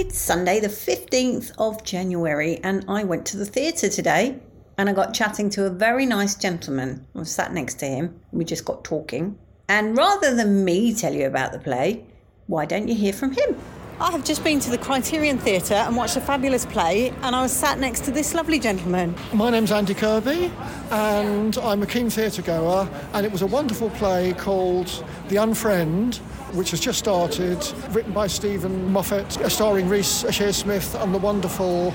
It's Sunday, the 15th of January, and I went to the theatre today and I got chatting to a very nice gentleman. I was sat next to him. We just got talking. And rather than me tell you about the play, why don't you hear from him? I have just been to the Criterion Theatre and watched a fabulous play, and I was sat next to this lovely gentleman. My name's Andy Kirby, and I'm a keen theatre goer, and it was a wonderful play called The Unfriend, which has just started, written by Steven Moffat, starring Reece Shearsmith and the wonderful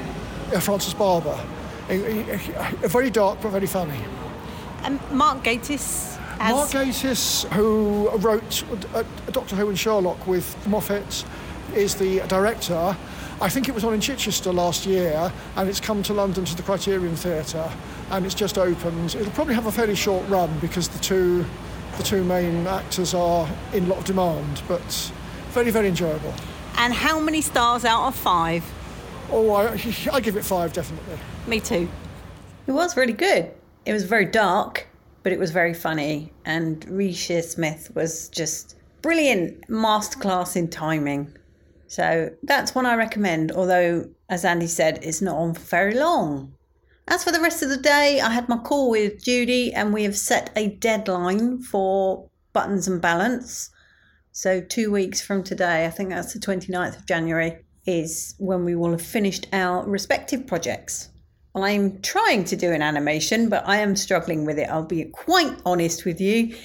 uh, Frances Barber. Very dark but very funny. And Mark Gatiss as... Mark Gatiss, who wrote uh, Doctor Who and Sherlock with Moffat, is the director. I think it was on in Chichester last year, and it's come to London to the Criterion Theatre, and it's just opened. It'll probably have a fairly short run because the two, the two main actors are in a lot of demand, but very, very enjoyable. And how many stars out of five? Oh, I, I give it five, definitely. Me too. It was really good. It was very dark, but it was very funny. And Reece Smith was just brilliant masterclass in timing. So that's one I recommend, although, as Andy said, it's not on for very long. As for the rest of the day, I had my call with Judy and we have set a deadline for buttons and balance. So, two weeks from today, I think that's the 29th of January, is when we will have finished our respective projects. I'm trying to do an animation, but I am struggling with it. I'll be quite honest with you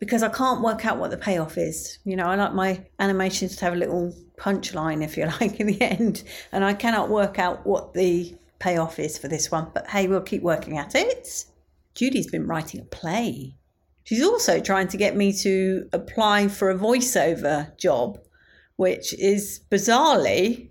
because I can't work out what the payoff is. You know, I like my animations to have a little punchline, if you like, in the end, and I cannot work out what the payoff is for this one. But hey, we'll keep working at it. Judy's been writing a play. She's also trying to get me to apply for a voiceover job, which is bizarrely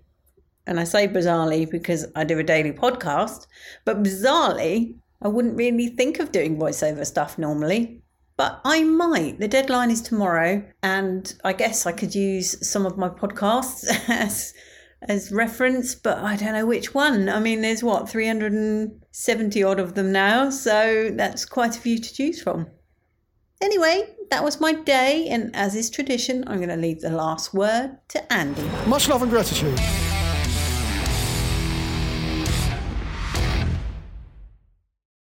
and I say bizarrely because I do a daily podcast, but bizarrely, I wouldn't really think of doing voiceover stuff normally. But I might. The deadline is tomorrow, and I guess I could use some of my podcasts as as reference, but I don't know which one. I mean, there's what 370 odd of them now, so that's quite a few to choose from. Anyway, that was my day, and as is tradition, I'm going to leave the last word to Andy. Much love and gratitude.